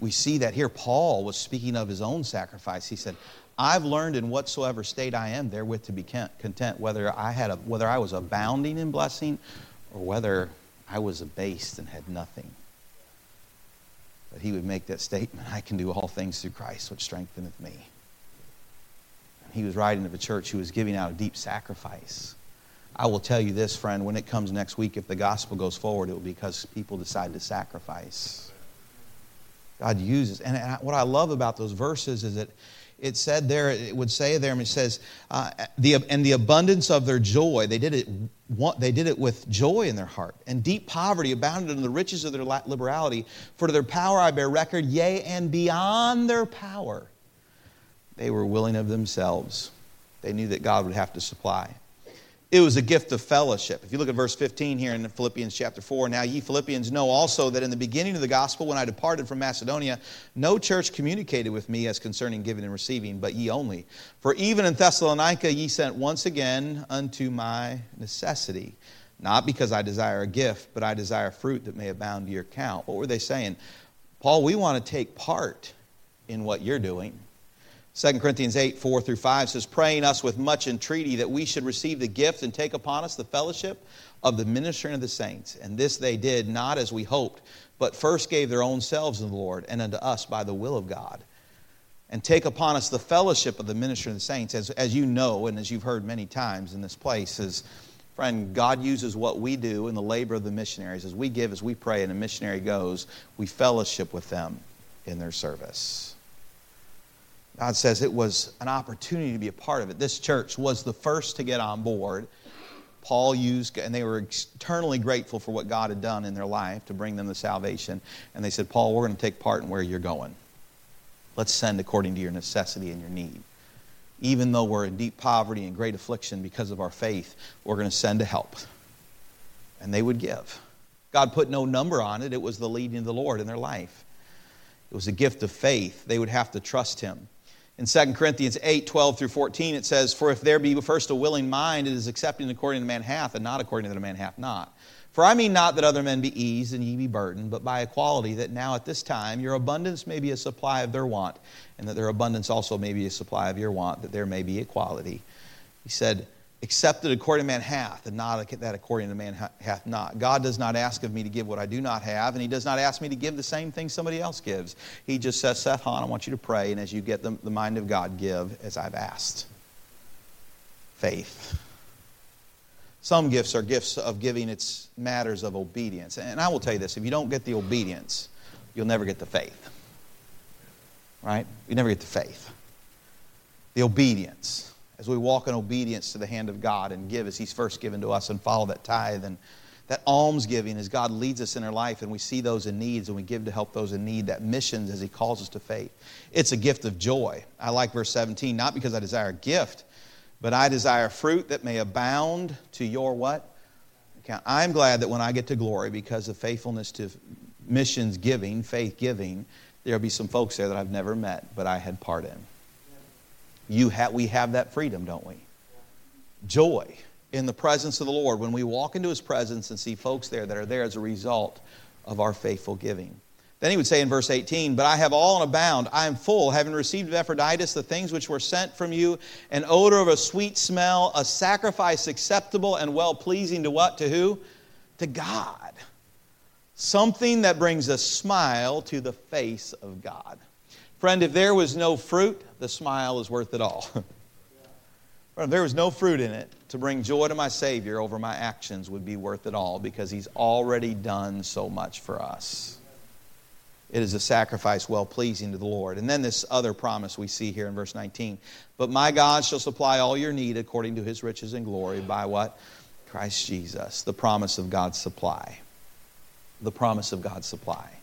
We see that here. Paul was speaking of his own sacrifice. He said, I've learned in whatsoever state I am therewith to be content, whether I, had a, whether I was abounding in blessing or whether I was abased and had nothing. But he would make that statement I can do all things through Christ, which strengtheneth me. And he was writing of a church who was giving out a deep sacrifice. I will tell you this, friend, when it comes next week, if the gospel goes forward, it will be because people decide to sacrifice. God uses. And what I love about those verses is that it said there, it would say there, and it says, uh, the, and the abundance of their joy, they did, it, they did it with joy in their heart. And deep poverty abounded in the riches of their liberality. For to their power I bear record, yea, and beyond their power, they were willing of themselves. They knew that God would have to supply. It was a gift of fellowship. If you look at verse 15 here in Philippians chapter 4, now ye Philippians know also that in the beginning of the gospel, when I departed from Macedonia, no church communicated with me as concerning giving and receiving, but ye only. For even in Thessalonica ye sent once again unto my necessity. Not because I desire a gift, but I desire fruit that may abound to your account. What were they saying? Paul, we want to take part in what you're doing. 2 Corinthians 8, 4 through 5 says, Praying us with much entreaty that we should receive the gift and take upon us the fellowship of the ministering of the saints. And this they did not as we hoped, but first gave their own selves to the Lord and unto us by the will of God. And take upon us the fellowship of the ministering of the saints. As, as you know, and as you've heard many times in this place, is friend, God uses what we do in the labor of the missionaries. As we give, as we pray, and a missionary goes, we fellowship with them in their service. God says it was an opportunity to be a part of it. This church was the first to get on board. Paul used, and they were eternally grateful for what God had done in their life to bring them the salvation. And they said, Paul, we're going to take part in where you're going. Let's send according to your necessity and your need. Even though we're in deep poverty and great affliction because of our faith, we're going to send to help. And they would give. God put no number on it, it was the leading of the Lord in their life. It was a gift of faith. They would have to trust Him. In 2 Corinthians 8, 12 through 14, it says, For if there be first a willing mind, it is accepted according to man hath, and not according to the man hath not. For I mean not that other men be eased and ye be burdened, but by equality, that now at this time your abundance may be a supply of their want, and that their abundance also may be a supply of your want, that there may be equality. He said, accepted according to man hath, and not that according to man hath not. God does not ask of me to give what I do not have, and He does not ask me to give the same thing somebody else gives. He just says, Seth Hahn, I want you to pray, and as you get the, the mind of God, give as I've asked. Faith. Some gifts are gifts of giving, it's matters of obedience. And I will tell you this if you don't get the obedience, you'll never get the faith. Right? You never get the faith. The obedience as we walk in obedience to the hand of God and give as He's first given to us and follow that tithe and that almsgiving as God leads us in our life and we see those in needs and we give to help those in need, that missions as He calls us to faith. It's a gift of joy. I like verse 17, not because I desire a gift, but I desire fruit that may abound to your what? Account. I'm glad that when I get to glory, because of faithfulness to missions giving, faith giving, there'll be some folks there that I've never met, but I had part in you have, we have that freedom, don't we? Joy in the presence of the Lord when we walk into His presence and see folks there that are there as a result of our faithful giving. Then he would say in verse 18, But I have all and abound. I am full, having received of Epaphroditus the things which were sent from you, an odor of a sweet smell, a sacrifice acceptable and well pleasing to what? To who? To God. Something that brings a smile to the face of God. Friend, if there was no fruit, the smile is worth it all. (laughs) If there was no fruit in it, to bring joy to my Savior over my actions would be worth it all because He's already done so much for us. It is a sacrifice well pleasing to the Lord. And then this other promise we see here in verse 19. But my God shall supply all your need according to his riches and glory by what? Christ Jesus. The promise of God's supply. The promise of God's supply.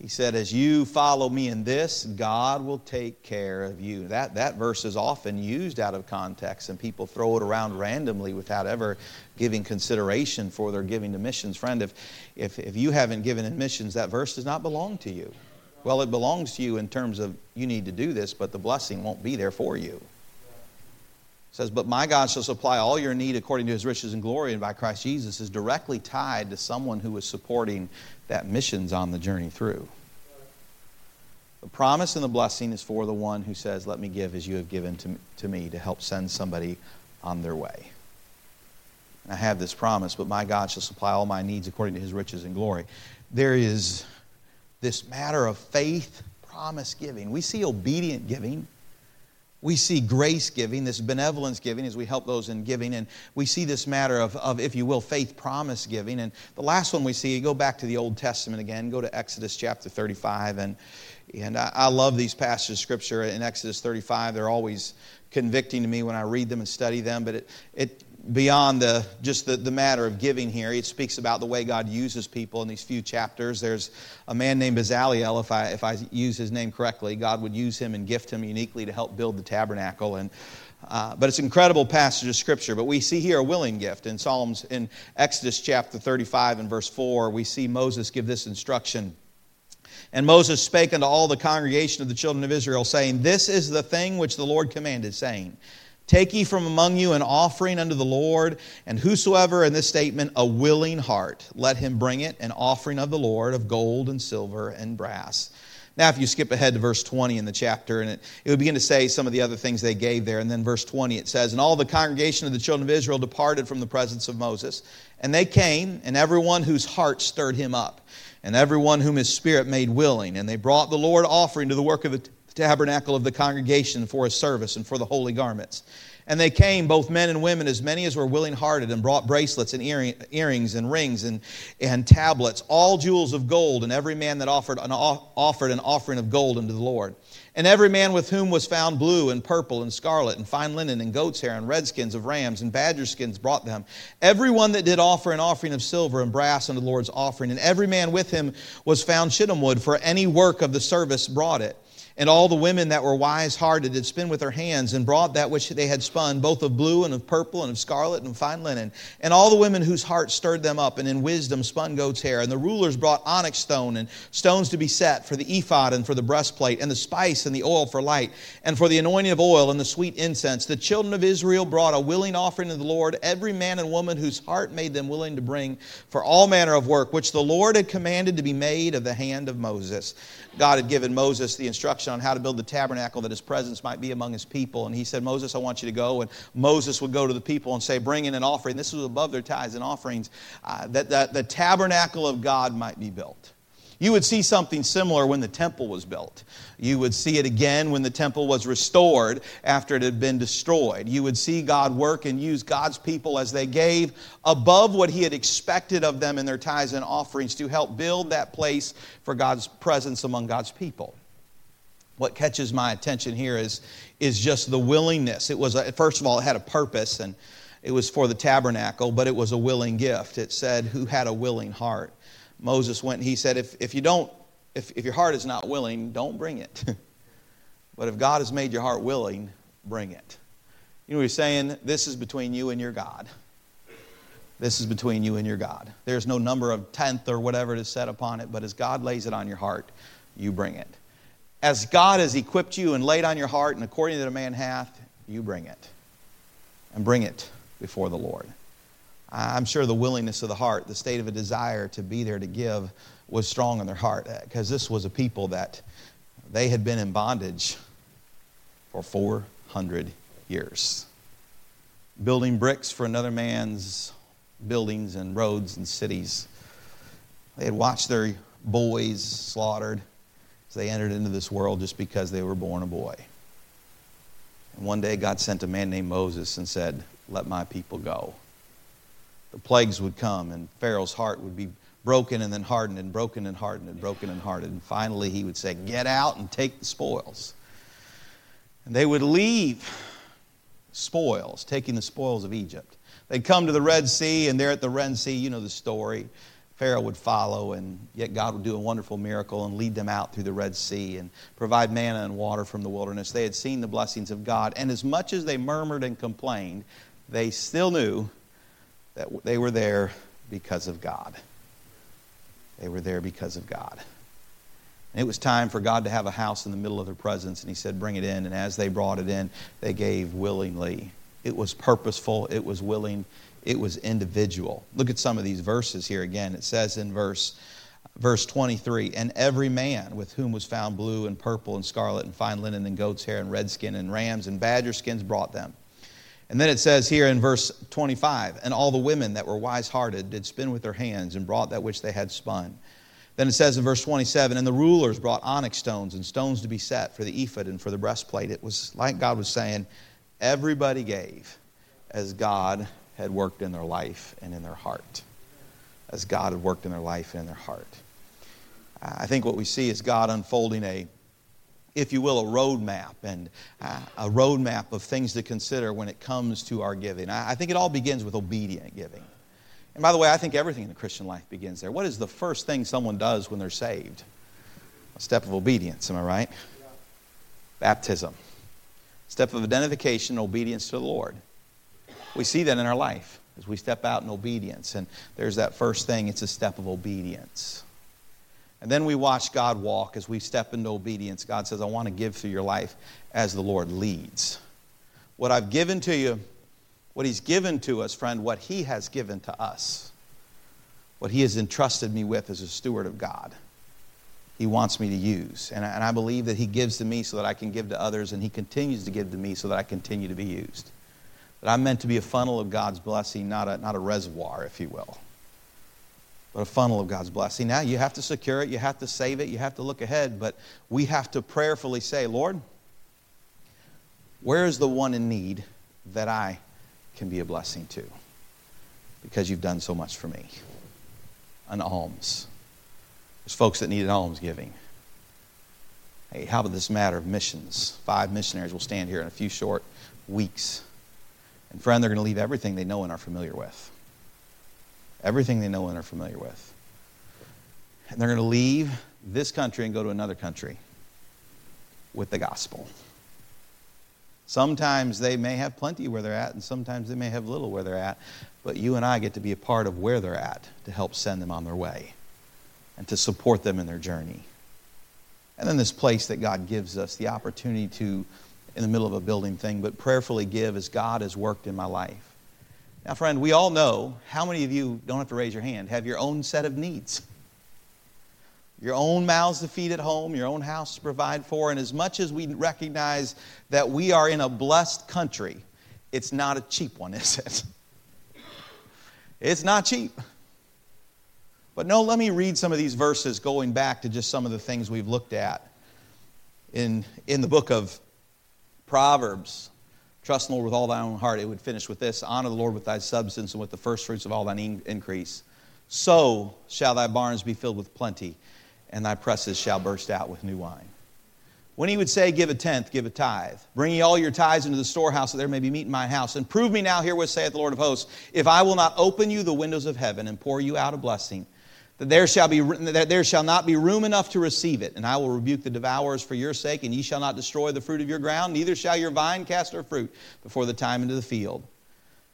He said, As you follow me in this, God will take care of you. That, that verse is often used out of context, and people throw it around randomly without ever giving consideration for their giving to missions. Friend, if, if, if you haven't given in missions, that verse does not belong to you. Well, it belongs to you in terms of you need to do this, but the blessing won't be there for you. It says, But my God shall supply all your need according to his riches and glory, and by Christ Jesus is directly tied to someone who is supporting that missions on the journey through. The promise and the blessing is for the one who says, Let me give as you have given to, to me to help send somebody on their way. I have this promise, but my God shall supply all my needs according to his riches and glory. There is this matter of faith promise giving. We see obedient giving we see grace giving, this benevolence giving as we help those in giving, and we see this matter of, of, if you will, faith promise giving. And the last one we see, you go back to the Old Testament again, go to Exodus chapter 35, and, and I, I love these passages of Scripture in Exodus 35. They're always convicting to me when I read them and study them, but it, it beyond the, just the, the matter of giving here. It speaks about the way God uses people in these few chapters. There's a man named Bezalel, if I, if I use his name correctly. God would use him and gift him uniquely to help build the tabernacle. And, uh, but it's an incredible passage of Scripture. But we see here a willing gift. In Psalms, in Exodus chapter 35 and verse 4, we see Moses give this instruction. And Moses spake unto all the congregation of the children of Israel, saying, This is the thing which the Lord commanded, saying, Take ye from among you an offering unto the Lord, and whosoever in this statement a willing heart, let him bring it, an offering of the Lord of gold and silver and brass. Now, if you skip ahead to verse 20 in the chapter, and it, it would begin to say some of the other things they gave there. And then verse 20, it says, And all the congregation of the children of Israel departed from the presence of Moses. And they came, and everyone whose heart stirred him up, and everyone whom his spirit made willing. And they brought the Lord offering to the work of the tabernacle of the congregation for his service and for the holy garments. And they came, both men and women, as many as were willing hearted, and brought bracelets and earring, earrings and rings and, and tablets, all jewels of gold, and every man that offered an, offered an offering of gold unto the Lord. And every man with whom was found blue and purple and scarlet and fine linen and goat's hair and red skins of rams and badger skins brought them. Every one that did offer an offering of silver and brass unto the Lord's offering. And every man with him was found shittim wood, for any work of the service brought it. And all the women that were wise hearted did spin with their hands and brought that which they had spun, both of blue and of purple and of scarlet and of fine linen. And all the women whose hearts stirred them up and in wisdom spun goat's hair. And the rulers brought onyx stone and stones to be set for the ephod and for the breastplate, and the spice and the oil for light, and for the anointing of oil and the sweet incense. The children of Israel brought a willing offering to the Lord, every man and woman whose heart made them willing to bring for all manner of work, which the Lord had commanded to be made of the hand of Moses. God had given Moses the instruction on how to build the tabernacle that his presence might be among his people. And he said, Moses, I want you to go. And Moses would go to the people and say, Bring in an offering. This was above their tithes and offerings, uh, that, that the tabernacle of God might be built. You would see something similar when the temple was built. You would see it again when the temple was restored after it had been destroyed. You would see God work and use God's people as they gave above what He had expected of them in their tithes and offerings to help build that place for God's presence among God's people. What catches my attention here is, is just the willingness. It was, a, first of all, it had a purpose, and it was for the tabernacle, but it was a willing gift. It said, Who had a willing heart? Moses went and he said, if, if you don't, if, if your heart is not willing, don't bring it. (laughs) but if God has made your heart willing, bring it. You know what he's saying? This is between you and your God. This is between you and your God. There's no number of tenth or whatever to set upon it, but as God lays it on your heart, you bring it. As God has equipped you and laid on your heart, and according to the man hath, you bring it. And bring it before the Lord. I'm sure the willingness of the heart, the state of a desire to be there to give, was strong in their heart uh, because this was a people that they had been in bondage for 400 years. Building bricks for another man's buildings and roads and cities. They had watched their boys slaughtered as they entered into this world just because they were born a boy. And one day God sent a man named Moses and said, Let my people go. The plagues would come, and Pharaoh's heart would be broken and then hardened and broken and hardened and broken and hardened. And finally, he would say, Get out and take the spoils. And they would leave spoils, taking the spoils of Egypt. They'd come to the Red Sea, and there at the Red Sea, you know the story. Pharaoh would follow, and yet God would do a wonderful miracle and lead them out through the Red Sea and provide manna and water from the wilderness. They had seen the blessings of God, and as much as they murmured and complained, they still knew that they were there because of God. They were there because of God. And it was time for God to have a house in the middle of their presence, and He said, Bring it in. And as they brought it in, they gave willingly. It was purposeful, it was willing, it was individual. Look at some of these verses here again. It says in verse verse 23 and every man with whom was found blue and purple and scarlet and fine linen and goat's hair and red skin and rams and badger skins brought them and then it says here in verse 25 and all the women that were wise hearted did spin with their hands and brought that which they had spun then it says in verse 27 and the rulers brought onyx stones and stones to be set for the ephod and for the breastplate it was like god was saying everybody gave as god had worked in their life and in their heart. As God had worked in their life and in their heart. I think what we see is God unfolding a, if you will, a roadmap and uh, a roadmap of things to consider when it comes to our giving. I think it all begins with obedient giving. And by the way, I think everything in the Christian life begins there. What is the first thing someone does when they're saved? A step of obedience, am I right? Baptism. Step of identification, and obedience to the Lord. We see that in our life as we step out in obedience. And there's that first thing it's a step of obedience. And then we watch God walk as we step into obedience. God says, I want to give through your life as the Lord leads. What I've given to you, what He's given to us, friend, what He has given to us, what He has entrusted me with as a steward of God, He wants me to use. And I, and I believe that He gives to me so that I can give to others, and He continues to give to me so that I continue to be used. That I'm meant to be a funnel of God's blessing, not a, not a reservoir, if you will, but a funnel of God's blessing. Now, you have to secure it, you have to save it, you have to look ahead, but we have to prayerfully say, Lord, where is the one in need that I can be a blessing to? Because you've done so much for me. An alms. There's folks that need an alms giving. Hey, how about this matter of missions? Five missionaries will stand here in a few short weeks and friend, they're going to leave everything they know and are familiar with. Everything they know and are familiar with. And they're going to leave this country and go to another country with the gospel. Sometimes they may have plenty where they're at, and sometimes they may have little where they're at, but you and I get to be a part of where they're at to help send them on their way and to support them in their journey. And then this place that God gives us, the opportunity to in the middle of a building thing, but prayerfully give as God has worked in my life. Now, friend, we all know how many of you don't have to raise your hand, have your own set of needs. Your own mouths to feed at home, your own house to provide for. And as much as we recognize that we are in a blessed country, it's not a cheap one, (laughs) is it? It's not cheap. But no, let me read some of these verses going back to just some of the things we've looked at in, in the book of Proverbs. Trust in the Lord with all thy own heart. It would finish with this Honor the Lord with thy substance and with the first fruits of all thine increase. So shall thy barns be filled with plenty, and thy presses shall burst out with new wine. When he would say, Give a tenth, give a tithe, bring ye all your tithes into the storehouse, that there may be meat in my house, and prove me now herewith, saith the Lord of hosts, if I will not open you the windows of heaven and pour you out a blessing that there shall, be, that there shall not be room enough to receive it. And I will rebuke the devourers for your sake, and ye shall not destroy the fruit of your ground, neither shall your vine cast her fruit before the time into the field.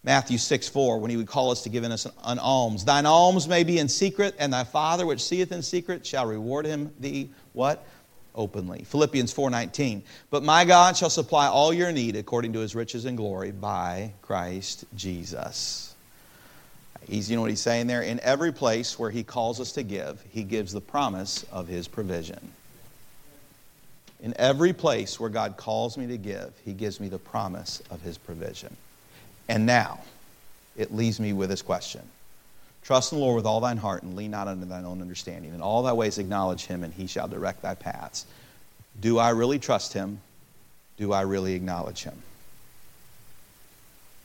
Matthew 6 4, when he would call us to give us an, an alms. Thine alms may be in secret, and thy Father which seeth in secret shall reward him thee what? Openly. Philippians 4:19. But my God shall supply all your need according to his riches and glory by Christ Jesus. He's, you know what he's saying there? In every place where he calls us to give, he gives the promise of his provision. In every place where God calls me to give, he gives me the promise of his provision. And now, it leaves me with this question Trust in the Lord with all thine heart and lean not unto thine own understanding. In all thy ways acknowledge him, and he shall direct thy paths. Do I really trust him? Do I really acknowledge him?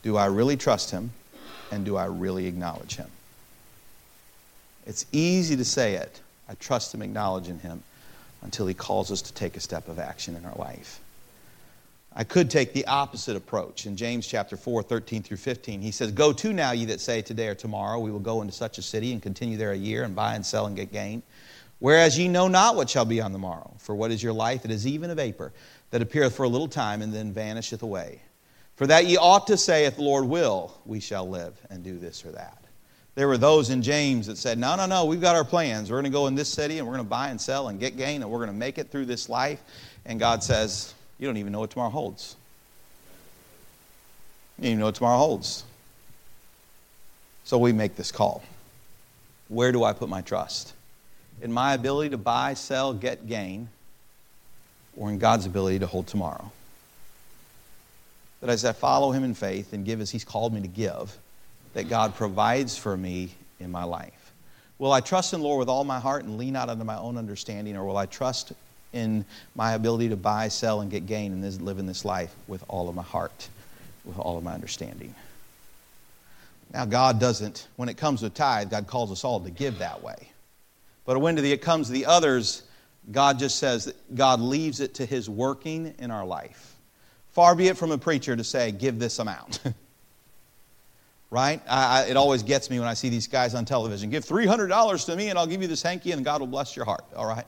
Do I really trust him? And do I really acknowledge him? It's easy to say it. I trust him, acknowledging him, until he calls us to take a step of action in our life. I could take the opposite approach. In James chapter 4, 13 through 15, he says, Go to now, ye that say, Today or tomorrow we will go into such a city and continue there a year and buy and sell and get gain. Whereas ye know not what shall be on the morrow. For what is your life? It is even a vapor that appeareth for a little time and then vanisheth away. For that ye ought to say, If the Lord will, we shall live and do this or that. There were those in James that said, No, no, no, we've got our plans. We're going to go in this city and we're going to buy and sell and get gain and we're going to make it through this life. And God says, You don't even know what tomorrow holds. You don't even know what tomorrow holds. So we make this call. Where do I put my trust? In my ability to buy, sell, get gain, or in God's ability to hold tomorrow? That as I follow Him in faith and give as He's called me to give, that God provides for me in my life. Will I trust in the Lord with all my heart and lean out unto my own understanding, or will I trust in my ability to buy, sell, and get gain and live in this life with all of my heart, with all of my understanding? Now, God doesn't, when it comes to tithe, God calls us all to give that way. But when it comes to the others, God just says that God leaves it to His working in our life. Far be it from a preacher to say, give this amount. (laughs) right? I, I, it always gets me when I see these guys on television. Give $300 to me and I'll give you this hanky and God will bless your heart. All right?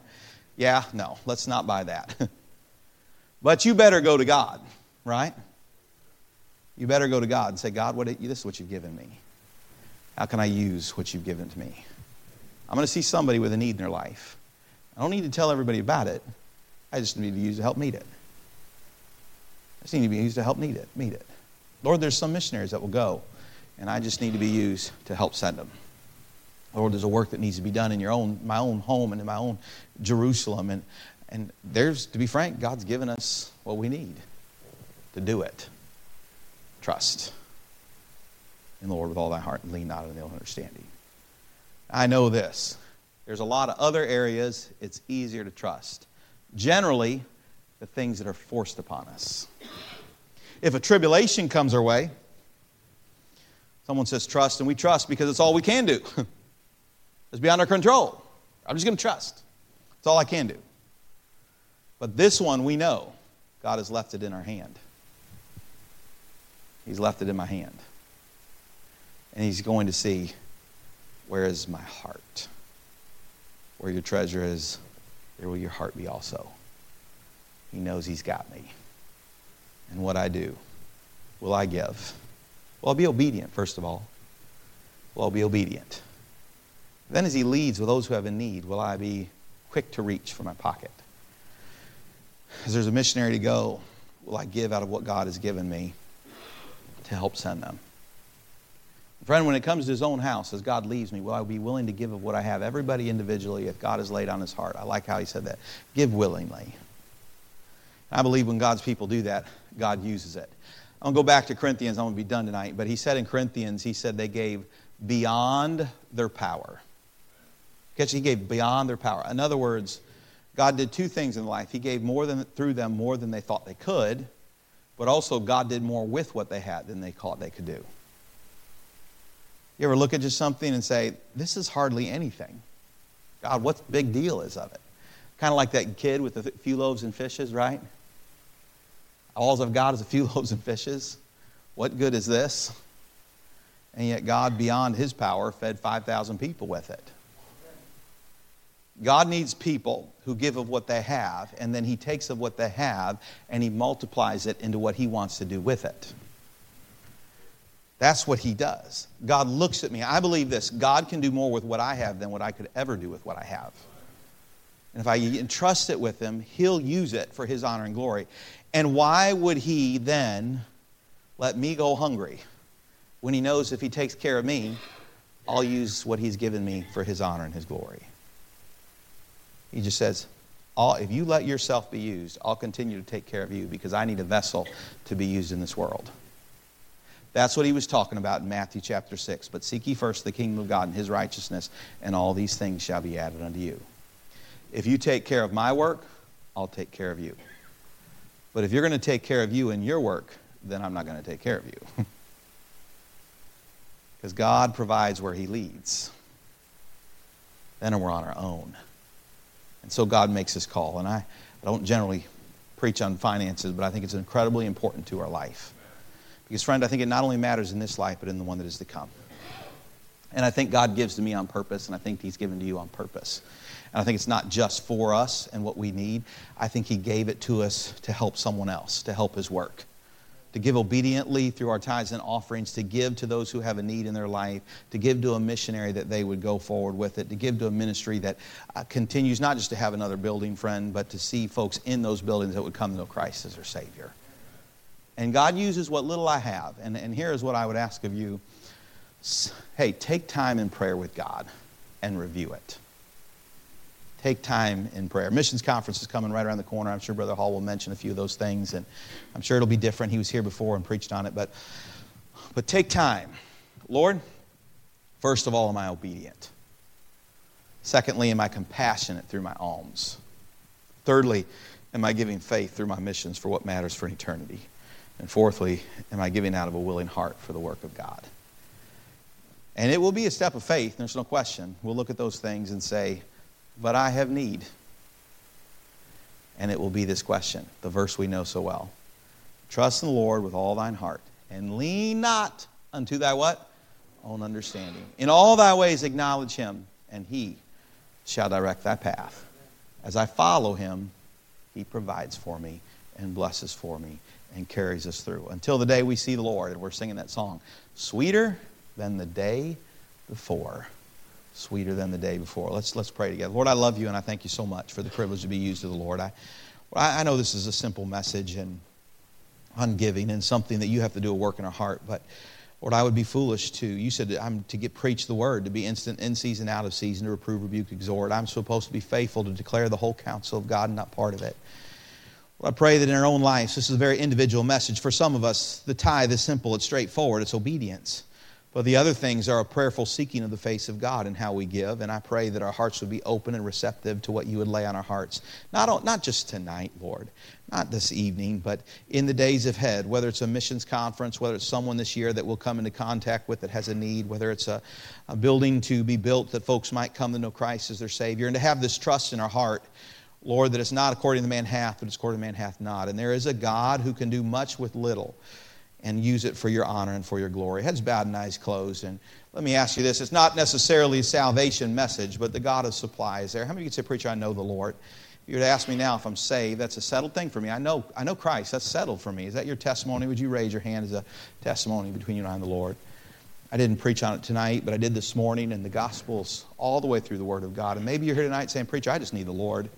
Yeah, no, let's not buy that. (laughs) but you better go to God, right? You better go to God and say, God, what, this is what you've given me. How can I use what you've given to me? I'm going to see somebody with a need in their life. I don't need to tell everybody about it. I just need to use it to help meet it. Just need to be used to help meet it, meet it. Lord, there's some missionaries that will go, and I just need to be used to help send them. Lord, there's a work that needs to be done in your own, my own home and in my own Jerusalem. And, and there's, to be frank, God's given us what we need to do it. Trust in the Lord with all thy heart and lean not on own understanding. I know this. There's a lot of other areas it's easier to trust. Generally, the things that are forced upon us. If a tribulation comes our way, someone says trust, and we trust because it's all we can do. (laughs) it's beyond our control. I'm just going to trust. It's all I can do. But this one, we know God has left it in our hand. He's left it in my hand. And He's going to see where is my heart? Where your treasure is, there will your heart be also. He knows He's got me. And what I do, will I give? Well, I'll be obedient, first of all. Will I be obedient? Then, as He leads with those who have a need, will I be quick to reach for my pocket? As there's a missionary to go, will I give out of what God has given me to help send them? Friend, when it comes to his own house, as God leaves me, will I be willing to give of what I have? Everybody individually, if God has laid on his heart. I like how he said that. Give willingly. I believe when God's people do that, God uses it. I'm going to go back to Corinthians. I'm going to be done tonight. But he said in Corinthians, he said they gave beyond their power. Catch, he gave beyond their power. In other words, God did two things in life. He gave more than through them more than they thought they could, but also God did more with what they had than they thought they could do. You ever look at just something and say, this is hardly anything? God, what big deal is of it? Kind of like that kid with the few loaves and fishes, right? All I've got is a few (laughs) loaves and fishes. What good is this? And yet, God, beyond his power, fed 5,000 people with it. God needs people who give of what they have, and then he takes of what they have and he multiplies it into what he wants to do with it. That's what he does. God looks at me. I believe this God can do more with what I have than what I could ever do with what I have. And if I entrust it with him, he'll use it for his honor and glory. And why would he then let me go hungry when he knows if he takes care of me, I'll use what he's given me for his honor and his glory? He just says, if you let yourself be used, I'll continue to take care of you because I need a vessel to be used in this world. That's what he was talking about in Matthew chapter 6. But seek ye first the kingdom of God and his righteousness, and all these things shall be added unto you. If you take care of my work, I'll take care of you. But if you're going to take care of you in your work, then I'm not going to take care of you. (laughs) Because God provides where He leads. Then we're on our own. And so God makes His call. And I, I don't generally preach on finances, but I think it's incredibly important to our life. Because, friend, I think it not only matters in this life, but in the one that is to come. And I think God gives to me on purpose, and I think He's given to you on purpose. And I think it's not just for us and what we need. I think He gave it to us to help someone else, to help His work, to give obediently through our tithes and offerings, to give to those who have a need in their life, to give to a missionary that they would go forward with it, to give to a ministry that uh, continues not just to have another building friend, but to see folks in those buildings that would come to know Christ as their Savior. And God uses what little I have. And, and here is what I would ask of you hey, take time in prayer with God and review it. Take time in prayer. Missions conference is coming right around the corner. I'm sure Brother Hall will mention a few of those things, and I'm sure it'll be different. He was here before and preached on it, but, but take time. Lord, first of all, am I obedient? Secondly, am I compassionate through my alms? Thirdly, am I giving faith through my missions for what matters for eternity? And fourthly, am I giving out of a willing heart for the work of God? And it will be a step of faith, there's no question. We'll look at those things and say, But I have need. And it will be this question, the verse we know so well. Trust in the Lord with all thine heart, and lean not unto thy what? Own understanding. In all thy ways acknowledge him, and he shall direct thy path. As I follow him, he provides for me and blesses for me and carries us through until the day we see the Lord. And we're singing that song. Sweeter than the day before. Sweeter than the day before. Let's, let's pray together. Lord, I love you and I thank you so much for the privilege to be used of the Lord. I, I know this is a simple message and on giving and something that you have to do a work in our heart, but Lord, I would be foolish to. You said I'm to get preach the word, to be instant in season, out of season, to reprove, rebuke, exhort. I'm supposed to be faithful to declare the whole counsel of God, and not part of it. Well, I pray that in our own lives, this is a very individual message. For some of us, the tithe is simple, it's straightforward, it's obedience. But the other things are a prayerful seeking of the face of God and how we give. And I pray that our hearts would be open and receptive to what you would lay on our hearts. Not, not just tonight, Lord, not this evening, but in the days ahead, whether it's a missions conference, whether it's someone this year that we'll come into contact with that has a need, whether it's a, a building to be built that folks might come to know Christ as their Savior, and to have this trust in our heart. Lord, that it's not according to the man hath, but it's according to man hath not. And there is a God who can do much with little and use it for your honor and for your glory. Heads bowed and eyes closed. And let me ask you this it's not necessarily a salvation message, but the God of supply is there. How many of you could say, Preacher, I know the Lord? If you were to ask me now if I'm saved, that's a settled thing for me. I know, I know Christ. That's settled for me. Is that your testimony? Would you raise your hand as a testimony between you and I and the Lord? I didn't preach on it tonight, but I did this morning, and the Gospels all the way through the Word of God. And maybe you're here tonight saying, Preacher, I just need the Lord.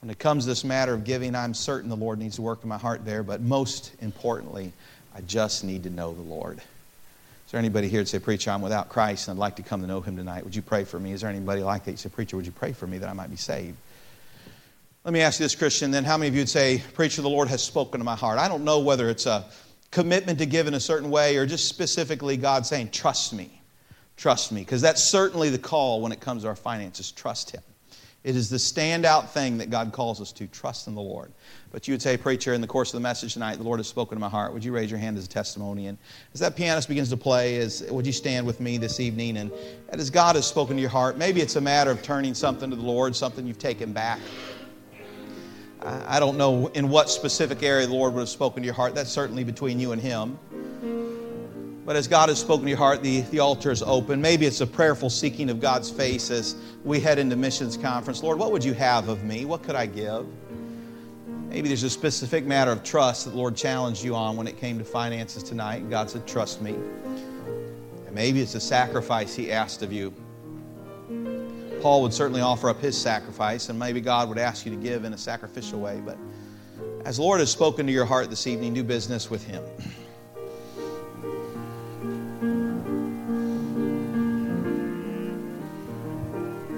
When it comes to this matter of giving, I'm certain the Lord needs to work in my heart there, but most importantly, I just need to know the Lord. Is there anybody here that say, Preacher, I'm without Christ and I'd like to come to know him tonight? Would you pray for me? Is there anybody like that? You say, Preacher, would you pray for me that I might be saved? Let me ask you this, Christian, then how many of you would say, Preacher, the Lord has spoken to my heart? I don't know whether it's a commitment to give in a certain way or just specifically God saying, Trust me. Trust me. Because that's certainly the call when it comes to our finances. Trust Him. It is the standout thing that God calls us to trust in the Lord. But you would say, Preacher, in the course of the message tonight, the Lord has spoken to my heart. Would you raise your hand as a testimony? And as that pianist begins to play, as, would you stand with me this evening? And as God has spoken to your heart, maybe it's a matter of turning something to the Lord, something you've taken back. I don't know in what specific area the Lord would have spoken to your heart. That's certainly between you and Him. But as God has spoken to your heart, the, the altar is open. Maybe it's a prayerful seeking of God's face as we head into missions conference. Lord, what would you have of me? What could I give? Maybe there's a specific matter of trust that the Lord challenged you on when it came to finances tonight, and God said, Trust me. And maybe it's a sacrifice He asked of you. Paul would certainly offer up his sacrifice, and maybe God would ask you to give in a sacrificial way. But as the Lord has spoken to your heart this evening, do business with Him.